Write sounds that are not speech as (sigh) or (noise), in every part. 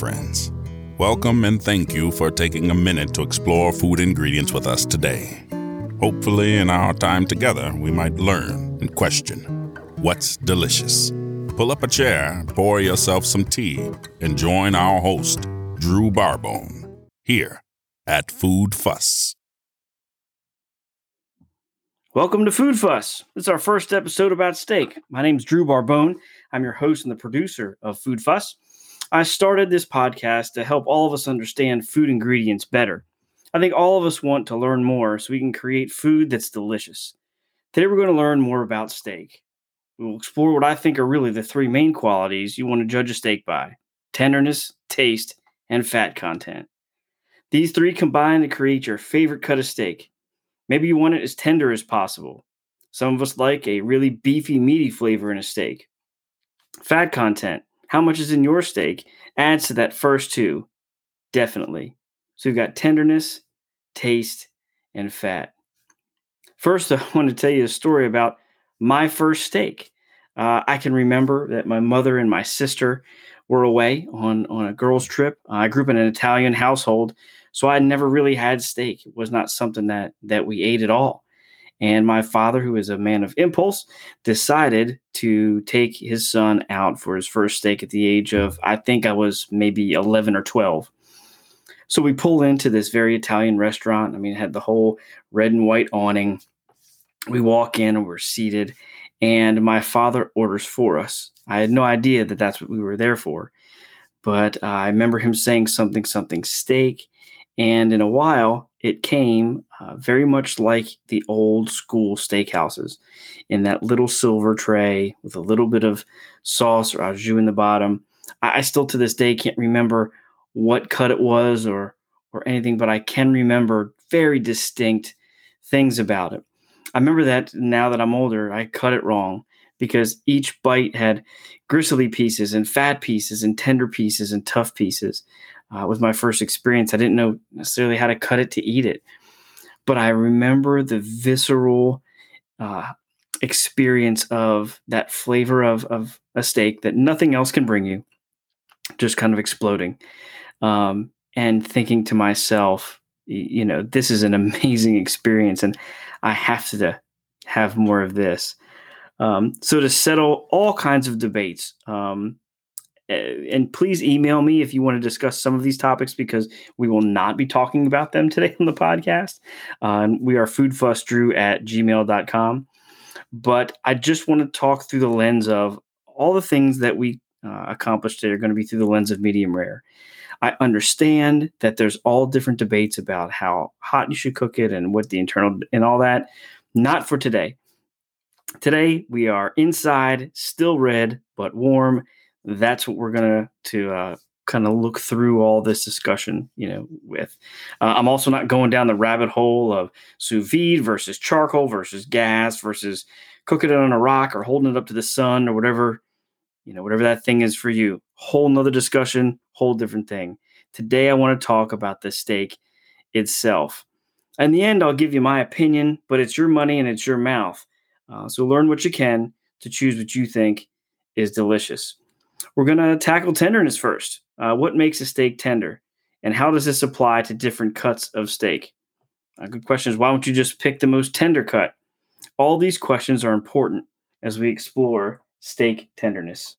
friends. Welcome and thank you for taking a minute to explore food ingredients with us today. Hopefully, in our time together, we might learn and question what's delicious. Pull up a chair, pour yourself some tea, and join our host, Drew Barbone, here at Food Fuss. Welcome to Food Fuss. Is our first episode about steak. My name is Drew Barbone. I'm your host and the producer of Food Fuss. I started this podcast to help all of us understand food ingredients better. I think all of us want to learn more so we can create food that's delicious. Today, we're going to learn more about steak. We will explore what I think are really the three main qualities you want to judge a steak by tenderness, taste, and fat content. These three combine to create your favorite cut of steak. Maybe you want it as tender as possible. Some of us like a really beefy, meaty flavor in a steak. Fat content how much is in your steak adds to that first two. Definitely. So we've got tenderness, taste, and fat. First, (laughs) I want to tell you a story about my first steak. Uh, I can remember that my mother and my sister were away on, on a girls' trip. Uh, I grew up in an Italian household, so I never really had steak. It was not something that that we ate at all. And my father, who is a man of impulse, decided to take his son out for his first steak at the age of, I think I was maybe 11 or 12. So we pull into this very Italian restaurant. I mean, it had the whole red and white awning. We walk in and we're seated, and my father orders for us. I had no idea that that's what we were there for. But uh, I remember him saying something, something steak. And in a while, it came uh, very much like the old school steakhouses in that little silver tray with a little bit of sauce or au jus in the bottom. I, I still to this day can't remember what cut it was or or anything, but I can remember very distinct things about it. I remember that now that I'm older, I cut it wrong because each bite had gristly pieces and fat pieces and tender pieces and tough pieces uh, was my first experience. I didn't know necessarily how to cut it to eat it, but I remember the visceral uh, experience of that flavor of, of a steak that nothing else can bring you, just kind of exploding. Um, and thinking to myself, you know, this is an (laughs) amazing experience, and I have to have more of this. Um, so to settle all kinds of debates, um, and please email me if you want to discuss some of these topics because we will not be talking about them (laughs) today on the podcast. Uh, we are foodfussdrew at gmail.com. But I just want to talk through the lens of all the things that we uh, accomplished today are going to be through the lens of medium rare. I understand that there's all different debates about how hot you should cook it and what the internal and all that. Not for today. Today we are inside, still red but warm that's what we're gonna to uh, kind of look through all this discussion, you know, with. Uh, I'm also not going down the rabbit hole of sous vide versus charcoal versus gas versus cooking it on a rock or holding it up to the sun or whatever, you know, whatever that thing is for you. Whole nother discussion, whole different thing. Today, I want to talk about the steak itself. In the end, I'll give you my opinion, but it's your money and it's your mouth. Uh, so learn what you can to choose what you think is delicious. We're going to tackle tenderness first. Uh, what makes a steak tender? And how does this apply to different cuts of steak? A good question is why don't you just pick the most tender cut? All these questions are important as we explore steak tenderness.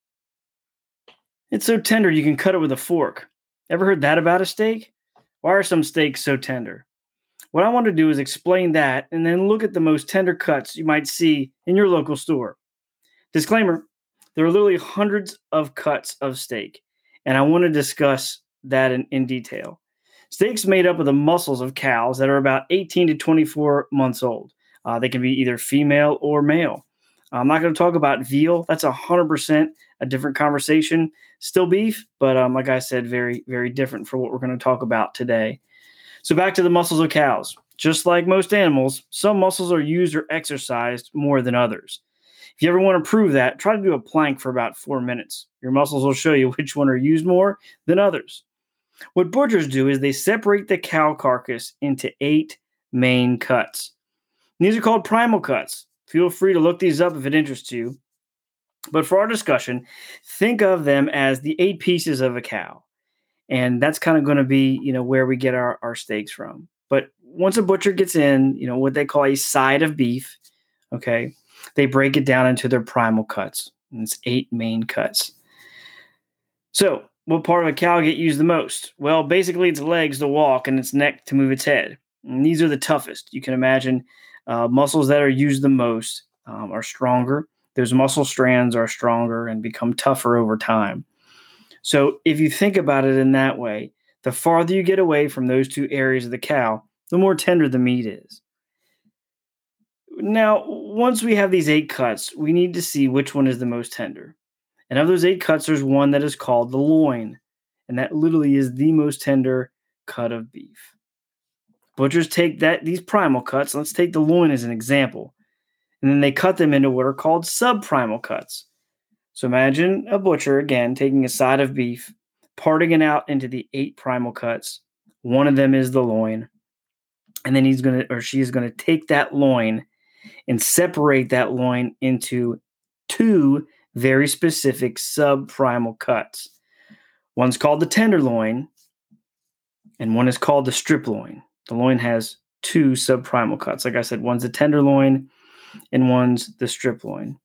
It's so tender you can cut it with a fork. Ever heard that about a steak? Why are some steaks so tender? What I want to do is explain that and then look at the most tender cuts you might see in your local store. Disclaimer there are literally hundreds of cuts of steak, and I want to discuss that in, in detail. Steaks made up of the muscles of cows that are about 18 to 24 months old. Uh, they can be either female or male. I'm not going to talk about veal. That's 100% a different conversation. Still beef, but um, like I said, very, very different for what we're going to talk about today. So, back to the muscles of cows. Just like most animals, some muscles are used or exercised more than others. If you ever want to prove that, try to do a plank for about four minutes. Your muscles will show you (laughs) which one are used more than others. What butchers do is they separate the cow carcass into eight main cuts. these are called primal cuts. Feel free to look these up if it interests you. But for our discussion, think of them as the eight pieces of a cow. and that's kind of going to be you know where we get our, our steaks from but once a butcher gets in you know what they call a side of beef okay they break it down into their primal cuts and it's eight main cuts. So what part of a cow get used the most? Well basically its legs to walk and its neck to move its head. And these are the toughest. You can imagine uh, muscles that are used the most um, are stronger. Those muscle strands are stronger and become tougher over time. So if you think about it in that way, the farther you get away from those two areas of the cow, the more tender the meat is. Now, once we have these eight cuts, we need to see which one is the most tender. And of those eight cuts, there's one that is called the loin, and that literally is the most tender cut of beef. Butchers take that these primal cuts. Let's take the loin as an example, and then they cut them into what are called subprimal cuts. So imagine a butcher again taking a side of beef, parting it out into the eight primal cuts. One of them is the loin. And then he's going to, or she's going to take that loin and separate that loin into two very specific subprimal cuts. One's called the tenderloin, and one is called the strip loin. The loin has two subprimal cuts. Like I said, one's the tenderloin and one's the strip loin.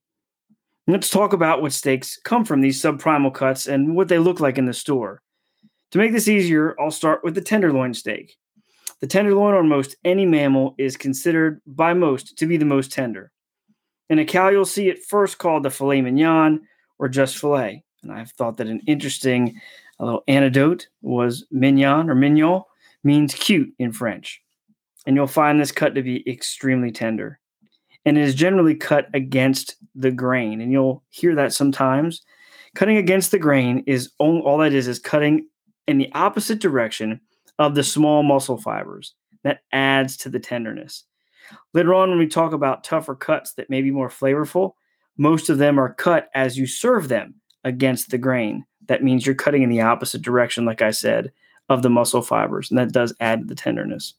Let's talk about what steaks come from these subprimal cuts and what they look like in the store. To make this easier, I'll start with the tenderloin steak. The tenderloin on most any mammal is considered by most to be the most tender. In a cow, you'll see it first called the filet mignon or just filet. And I've thought that an interesting little anecdote was mignon or mignon means cute in French. And you'll find this cut to be extremely tender and it is generally cut against the grain. And you'll hear that sometimes. Cutting against the grain is all that is is cutting in the opposite direction of the small muscle fibers. That adds to the tenderness. Later on, when we talk about tougher cuts that may be more flavorful, most of them are cut as you serve them against the grain. That means you're cutting in the opposite direction, like I said, of the muscle fibers, and that does add to the tenderness.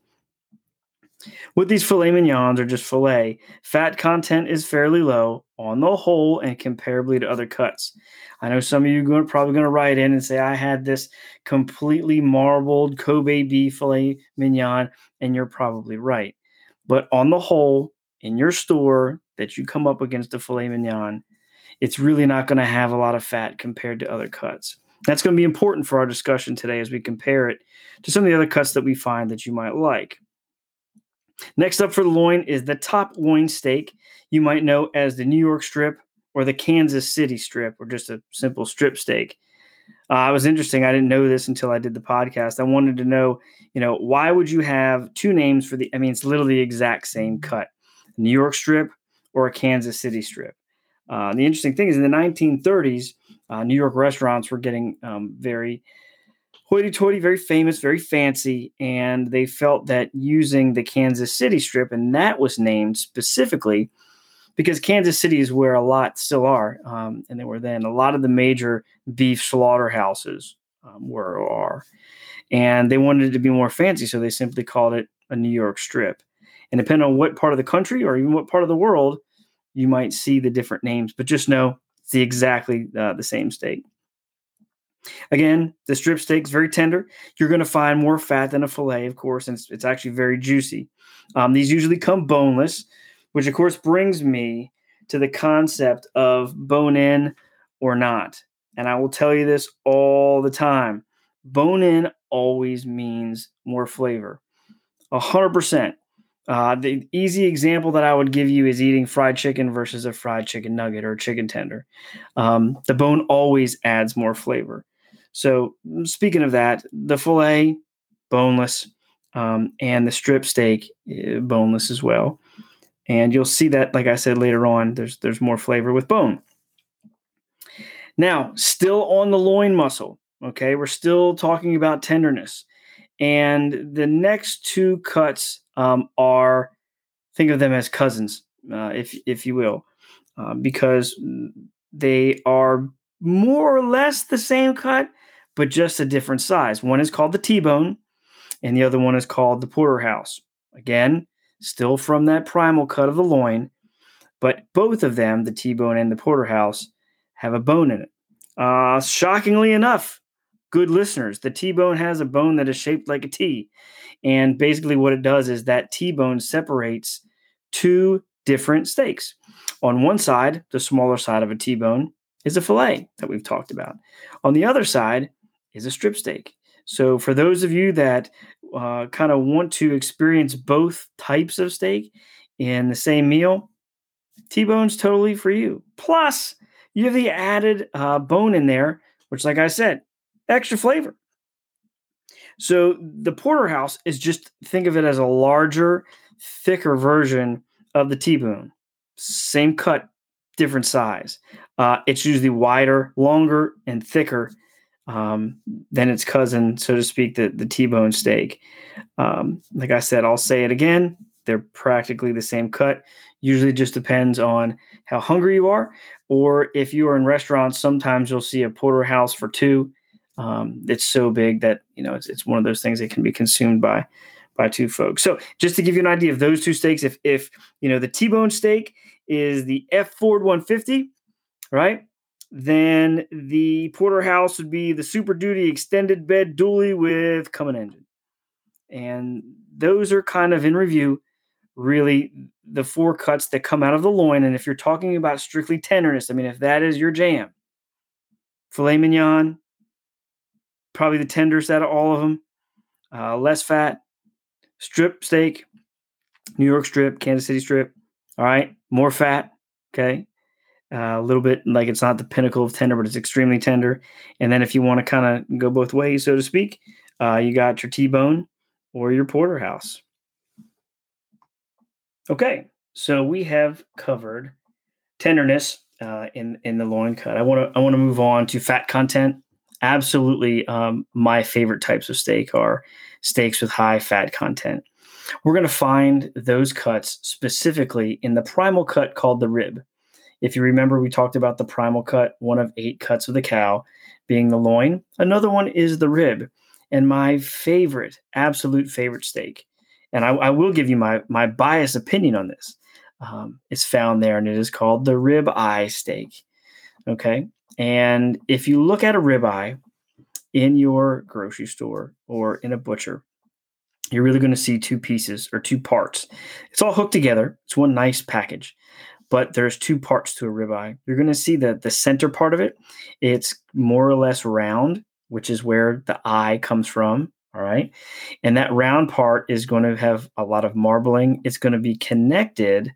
With these filet mignons or just filet, fat content is fairly low on the whole and comparably to other cuts. I know some of you are probably going to write in and say, I had this completely marbled Kobe beef filet mignon, and you're probably right. But on the whole, in your store that you come up against a filet mignon, it's really not going to have a lot of fat compared to other cuts. That's going to be important for our discussion today as we compare it to some of the other cuts that we find that you might like. Next up for the loin is the top loin steak. You might know as the New York strip or the Kansas City strip or just a simple strip steak. Uh, it was interesting. I didn't know this until I did the podcast. I wanted to know, you know, why would you have two names for the? I mean, it's literally the exact same cut, New York strip or a Kansas City strip. Uh, the interesting thing is, in the 1930s, uh, New York restaurants were getting um, very hoity-toity, very famous, very fancy, and they felt that using the Kansas City strip, and that was named specifically because Kansas City is where a lot still are, um, and they were then a lot of the major beef slaughterhouses um, were or are, and they wanted it to be more fancy, so they simply called it a New York strip. And depending on what part of the country or even what part of the world, you might see the different names, but just know it's the exactly uh, the same steak. Again, the strip steak is very tender. You're going to find more fat than a fillet, of course, and it's, it's actually very juicy. Um, these usually come boneless, which of course brings me to the concept of bone in or not. And I will tell you this all the time bone in always means more flavor. A hundred percent. Uh, the easy example that I would give you is eating fried chicken versus a fried chicken nugget or a chicken tender. Um, the bone always adds more flavor. So, speaking of that, the filet, boneless, um, and the strip steak, eh, boneless as well. And you'll see that, like I said later on, there's there's more flavor with bone. Now, still on the loin muscle. Okay, we're still talking about tenderness, and the next two cuts um, are think of them as cousins, uh, if if you will, uh, because they are more or less the same cut, but just a different size. One is called the T bone, and the other one is called the porterhouse. Again, still from that primal cut of the loin, but both of them, the T bone and the porterhouse, have a bone in it. Uh, shockingly enough, good listeners, the T bone has a bone that is shaped like a T. And basically, what it does is that T bone separates two different steaks. On one side, the smaller side of a T bone is a filet that we've talked about. On the other side is a strip steak. So, for those of you that uh, kind of want to experience both types of steak in the same meal, T bone's totally for you. Plus, you have the added uh, bone in there, which, like I said, extra flavor. So the porterhouse is just think of it as a larger, thicker version of the T-bone. Same cut, different size. Uh, it's usually wider, longer, and thicker um, than its cousin, so to speak, the, the T-bone steak. Um, like I said, I'll say it again. They're practically the same cut. Usually just depends on how hungry you are. Or if you are in restaurants, sometimes you'll see a porterhouse for two um, it's so big that you know it's, it's one of those things that can be consumed by by two folks. So just to give you an idea of those two steaks, if if you know the T-bone steak is the F Ford 150, right? Then the porterhouse would be the Super Duty extended bed dually with Cummins engine, and those are kind of in review. Really, the four cuts that come out of the loin, and if you're talking about strictly tenderness, I mean, if that is your jam, filet mignon, probably the tenderest out of all of them. Uh, less fat, strip steak, New York strip, Kansas City strip. All right, more fat. Okay, uh, a little bit like it's not the pinnacle of tender, but it's extremely tender. And then if you want to kind of go both ways, so to speak, uh, you got your T-bone or your porterhouse. Okay, so we have covered tenderness uh, in in the loin cut. I want to I want to move on to fat content absolutely um, my favorite types of steak are steaks with high fat content. We're going to find those cuts specifically in the primal cut called the rib. If you remember, we talked about the primal cut, one of eight cuts of the cow being the loin. Another one is the rib. And my favorite, absolute favorite steak, and I, I will give you my, my biased opinion on this, um, is found there, and it is called the rib eye steak. Okay. And if you look at a rib eye in your grocery store or in a butcher, you're really going to see two pieces or two parts. It's all hooked together. It's one nice package, but there's two parts to a ribeye. You're going to see that the center part of it, it's more or less round, which is where the eye comes from. All right. And that round part is going to have a lot of marbling. It's going to be connected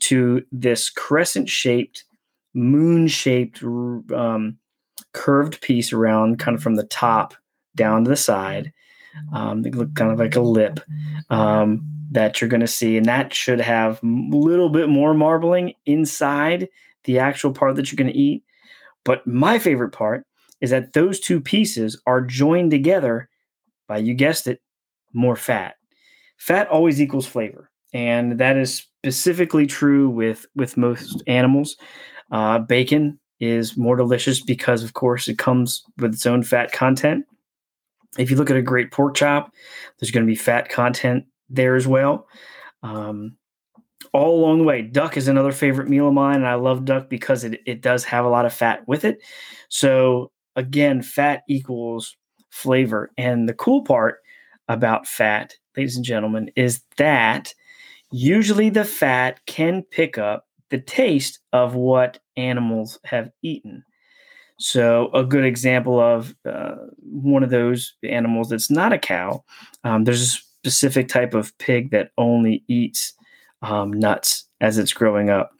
to this crescent shaped moon shaped um, curved piece around kind of from the top down to the side. Um, they look kind of like a lip um, that you're going to see, and that should have a little bit more marbling inside the actual part that you're going to eat. But my favorite part is that those two pieces are joined together by, you guessed it, more fat. Fat always equals flavor, and that is specifically true with with most animals. Uh, bacon is more delicious because, of course, it comes with its own fat content. If you look at a great pork chop, there's going to be fat content there as well. Um, all along the way, duck is another favorite meal of mine, and I love duck because it, it does have a lot of fat with it. So, again, fat equals flavor. And the cool part about fat, ladies and gentlemen, is that usually the fat can pick up the taste of what animals have eaten. So, a good example of uh, one of those animals that's not a cow, um, there's specific type of pig that only eats um, nuts as it's growing up.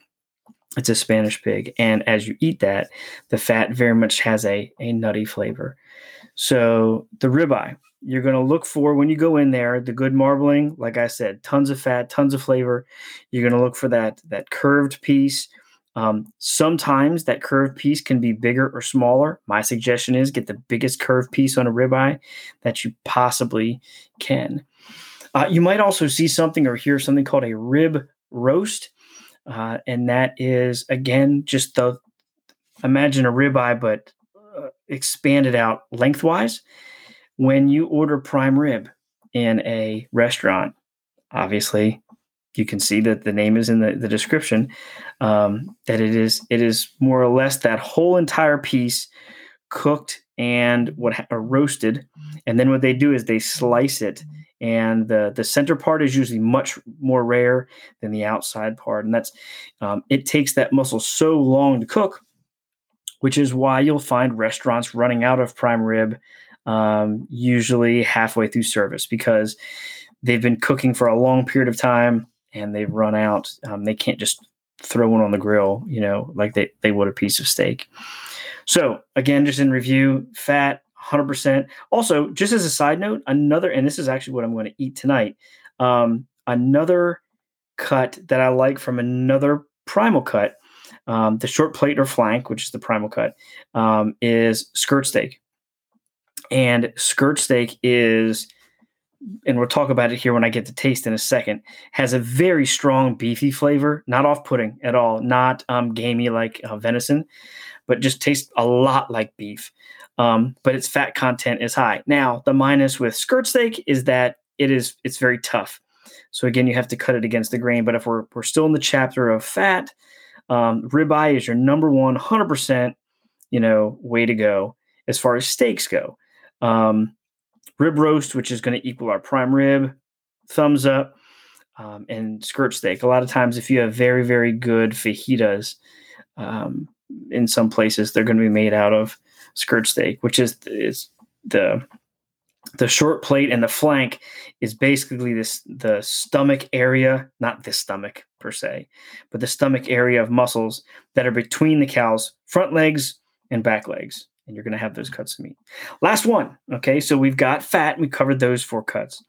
It's a Spanish pig. And as you eat that, the fat very much has a, a nutty flavor. So, the ribeye, you're going to look for when you go in there the good marbling like i said tons of fat tons of flavor you're going to look for that that curved piece um, sometimes that curved piece can be bigger or smaller. My suggestion is get the biggest curved piece on a ribeye that you possibly can. Uh, you might also see something or hear something called a rib roast. Uh, and that is again just the imagine a ribeye but uh, expanded out lengthwise. When you order prime rib in a restaurant, obviously you can see that the name is in the, the description um, that it is it is more or less that whole entire piece cooked and what or roasted, and then what they do is they slice it, and the the center part is usually much more rare than the outside part, and that's um, it takes that muscle so long to cook, which is why you'll find restaurants running out of prime rib um, usually halfway through service because they've been cooking for a long period of time and they've run out. Um, they can't just throw one on the grill, you know, like they, they would a piece of steak. So again, just in review, fat, 100%. Also, just as a side note, another, and this is actually what I'm going to eat tonight. Um, another cut that I like from another primal cut, um, the short plate or flank, which is the primal cut, um, is skirt steak. And skirt steak is, and we'll talk about it here when I get to taste in a second, has a very strong beefy flavor, not off putting at all, not um, gamey like uh, venison, but just tastes a lot like beef. Um, but its fat content is high. Now, the minus with skirt steak is that it is it's very tough. So again, you have to cut it against the grain. But if we're we're still in the chapter of fat, um, ribeye is your number one, hundred percent, you know, way to go as far as steaks go. Um, rib roast, which is going to equal our prime rib, thumbs up, um, and skirt steak. A lot of times, if you have very very good fajitas, um, in some places they're going to be made out of skirt steak, which is is the the short plate and the flank is basically this the stomach area, not the stomach per se, but the stomach area of muscles that are between the cow's front legs and back legs. And you're going to have those cuts of meat. Last one. Okay. So we've got fat. We covered those four cuts.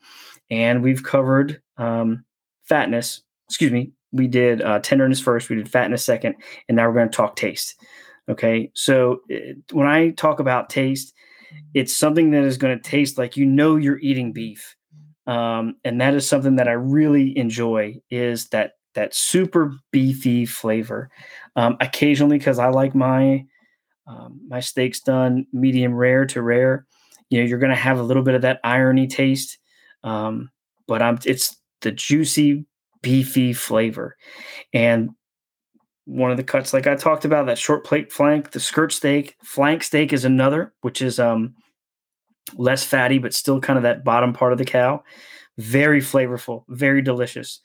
And we've covered um, fatness. Excuse me we did uh, tenderness first, we did fatness second, and now we're going to talk taste. Okay, so it, when I talk about taste, it's something that is going to taste like you know you're eating beef, um, and that is something that I really enjoy. Is that that super beefy flavor? Um, occasionally, because I like my um, my steaks done medium rare to rare, you know, you're going to have a little bit of that irony taste, um, but I'm it's the juicy beefy flavor. And one of the cuts, like I talked about, that short plate flank, the skirt steak, flank steak is another, which is um less fatty, but still kind of that bottom part of the cow. Very flavorful, very delicious.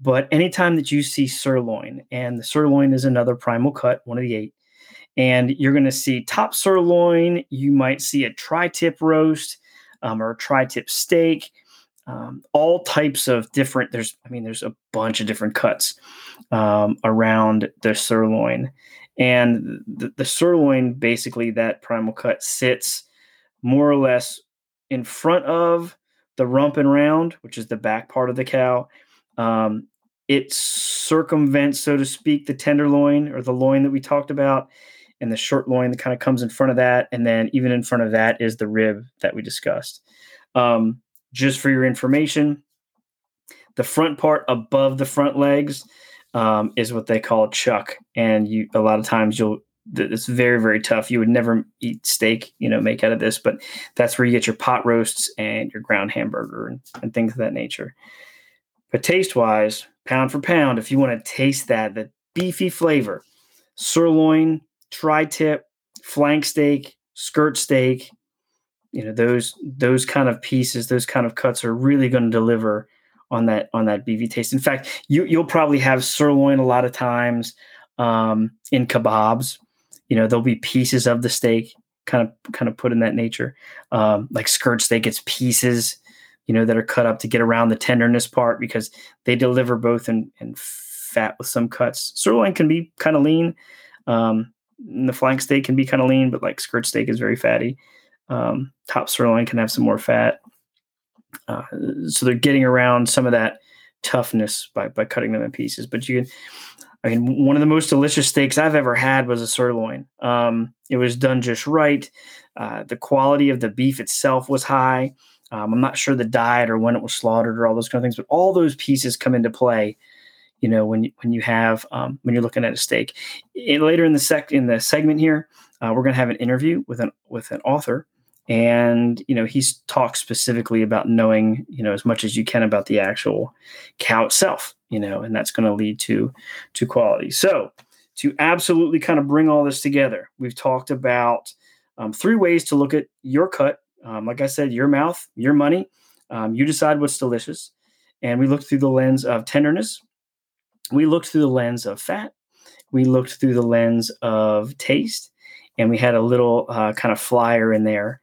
But anytime that you see sirloin, and the sirloin is another primal cut, one of the eight, and you're going to see top sirloin, you might see a tri tip roast um, or tri tip steak um, all types of different there's i mean there's a bunch of different cuts um, around the sirloin. And the, the, sirloin basically that primal cut sits more or less in front of the rump and round which is the back part of the cow. Um, it circumvents so to speak the tenderloin or the loin that we talked about and the short loin that kind of comes in front of that and then even in front of that is the rib that we discussed um, just for your information, the front part above the front legs um, is what they call chuck, and you a lot of times you'll it's very very tough. You would never eat steak, you know, make out of this, but that's where you get your pot roasts and your ground hamburger and, and things of that nature. But taste wise, pound for pound, if you want to taste that that beefy flavor, sirloin, tri-tip, flank steak, skirt steak, you know those those kind of pieces those kind of cuts are really going to deliver on that on that beefy taste. In fact you you'll probably have sirloin a lot of times um, in kebabs. You know there'll be pieces of the steak kind of kind of put in that nature. Um, like skirt steak it's pieces you know that are cut up to get around the tenderness part because they deliver both in, in fat with some cuts. Sirloin can be kind of lean um, the flank steak can be kind of lean but like skirt steak is very fatty um, top sirloin can have some more fat. Uh, so they're getting around some of that toughness by, by cutting them in pieces. But you can, I mean, one of the most delicious steaks I've ever had was a sirloin. Um, it was done just right. Uh, the quality of the beef itself was high. Um, I'm not sure the diet or when it was slaughtered or all those kind of things, but all those pieces come into play. You know, when you, when you have um, when you're looking at a steak. And later in the sec in the segment here, uh, we're going to have an interview with an with an author and you know he's talked specifically about knowing you know as much as you can about the actual cow itself you know and that's going to lead to to quality so to absolutely kind of bring all this together we've talked about um, three ways to look at your cut. Um, like I said, your mouth, your money. Um, you decide what's delicious. And we looked through the lens of tenderness. We looked through the lens of fat. We looked through the lens of taste. And we had a little uh, kind of flyer in there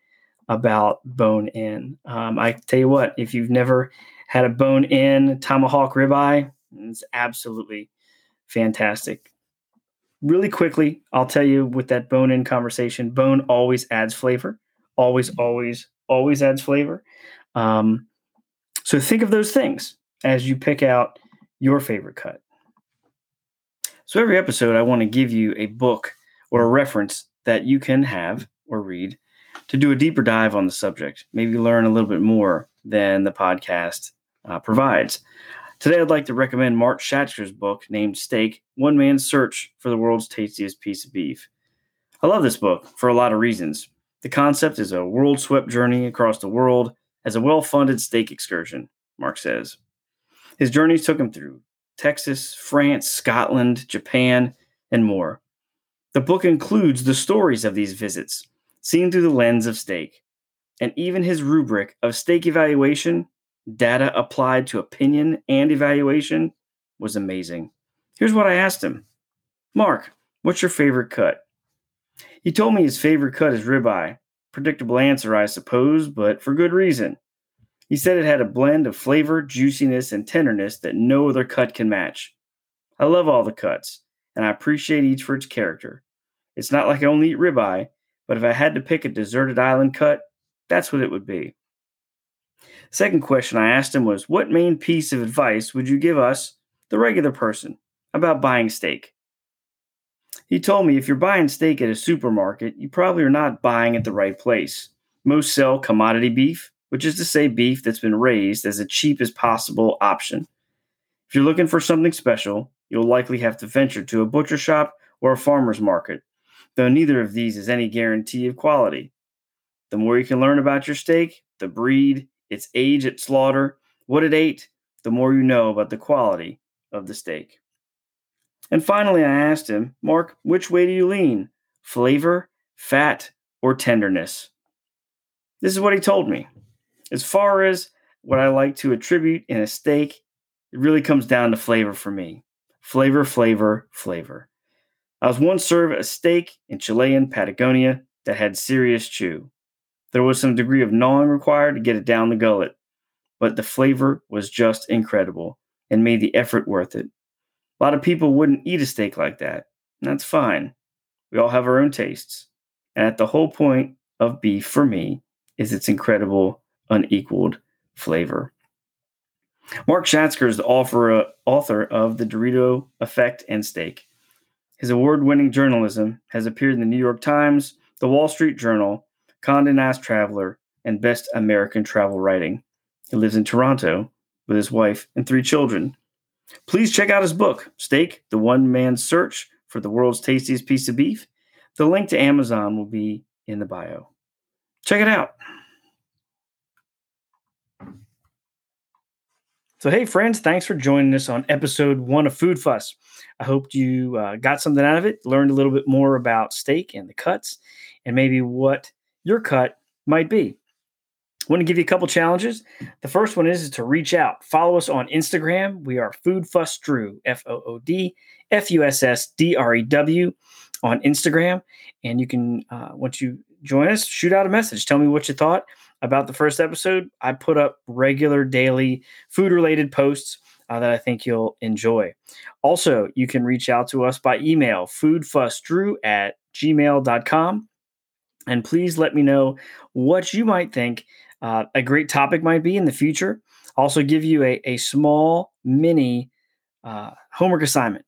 about bone in. Um, I tell you what, if you've never had a bone in tomahawk ribeye, it's absolutely fantastic. Really quickly, I'll tell you with that bone in conversation, bone always adds flavor. Always, always, always adds flavor. Um, so think of those things as you pick out your favorite cut. So every episode, I want to give you a book or a reference that you can have or read to do a deeper dive on the subject, maybe learn a little bit more than the podcast uh, provides. Today, I'd like to recommend Mark Schatzker's book named Steak One Man's Search for the World's Tastiest Piece of Beef. I love this book for a lot of reasons. The concept is a world swept journey across the world as a well funded steak excursion, Mark says. His journeys took him through Texas, France, Scotland, Japan, and more. The book includes the stories of these visits seen through the lens of steak, and even his rubric of steak evaluation, data applied to opinion and evaluation, was amazing. Here's what I asked him Mark, what's your favorite cut? He told me his favorite cut is ribeye. Predictable answer, I suppose, but for good reason. He said it had a blend of flavor, juiciness, and tenderness that no other cut can match. I love all the cuts, and I appreciate each for its character. It's not like I only eat ribeye, but if I had to pick a deserted island cut, that's what it would be. Second question I asked him was What main piece of advice would you give us, the regular person, about buying steak? He told me if you're buying steak at a supermarket, you probably are not buying at the right place. Most sell commodity beef, which is to say beef that's been raised as a cheap as possible option. If you're looking for something special, you'll likely have to venture to a butcher shop or a farmer's market though neither of these is any guarantee of quality. The more you can learn about your steak, the breed, its age at slaughter, what it ate, the more you know about the quality of the steak. And finally, I asked him, Mark, which way do you lean? Flavor, fat, or tenderness? This is what he told me. As far as what I like to attribute in a steak, it really comes down to flavor for me. Flavor, flavor, flavor. I was once served a steak in Chilean Patagonia that had serious chew. There was some degree of gnawing required to get it down the gullet, but the flavor was just incredible and made the effort worth it. A lot of people wouldn't eat a steak like that, and that's fine. We all have our own tastes. And at the whole point of beef for me is its incredible, unequaled flavor. Mark Schatzker is the author, uh, author of The Dorito Effect and Steak. His award winning journalism has appeared in the New York Times, the Wall Street Journal, Condé Nast Traveler, and Best American Travel Writing. He lives in Toronto with his wife and three children. Please check out his book, Steak The One Man's Search for the World's Tastiest Piece of Beef. The link to Amazon will be in the bio. Check it out. So, hey, friends, thanks for joining us on episode one of Food Fuss. I hope you uh, got something out of it, learned a little bit more about steak and the cuts, and maybe what your cut might be. I want to give you a couple challenges. The first one is, is to reach out. Follow us on Instagram. We are Food Fuss Drew, F O O D F U S S D R E W on Instagram. And you can, uh, once you join us, shoot out a message. Tell me what you thought about the first episode. I put up regular daily food related posts uh, that I think you'll enjoy. Also, you can reach out to us by email foodfussdrew at gmail.com. And please let me know what you might think uh, a great topic might be in the future. Also, give you a, a small mini uh, homework assignment.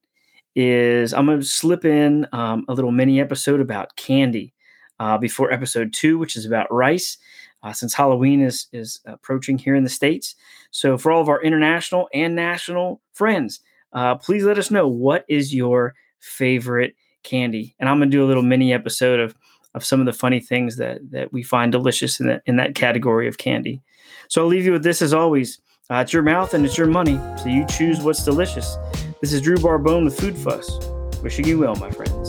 Is I'm going to slip in um, a little mini episode about candy uh, before episode two, which is about rice uh, since Halloween is is approaching here in the states. So for all of our international and national friends, uh, please let us know what is your favorite candy, and I'm gonna do a little mini episode of of some of the funny things that that we find delicious in that in that category of candy. So I'll leave you with this as always. Uh, it's your mouth and it's your money, so you choose what's delicious. This is Drew Barbone with Food Fuss. Wishing you well, my friend.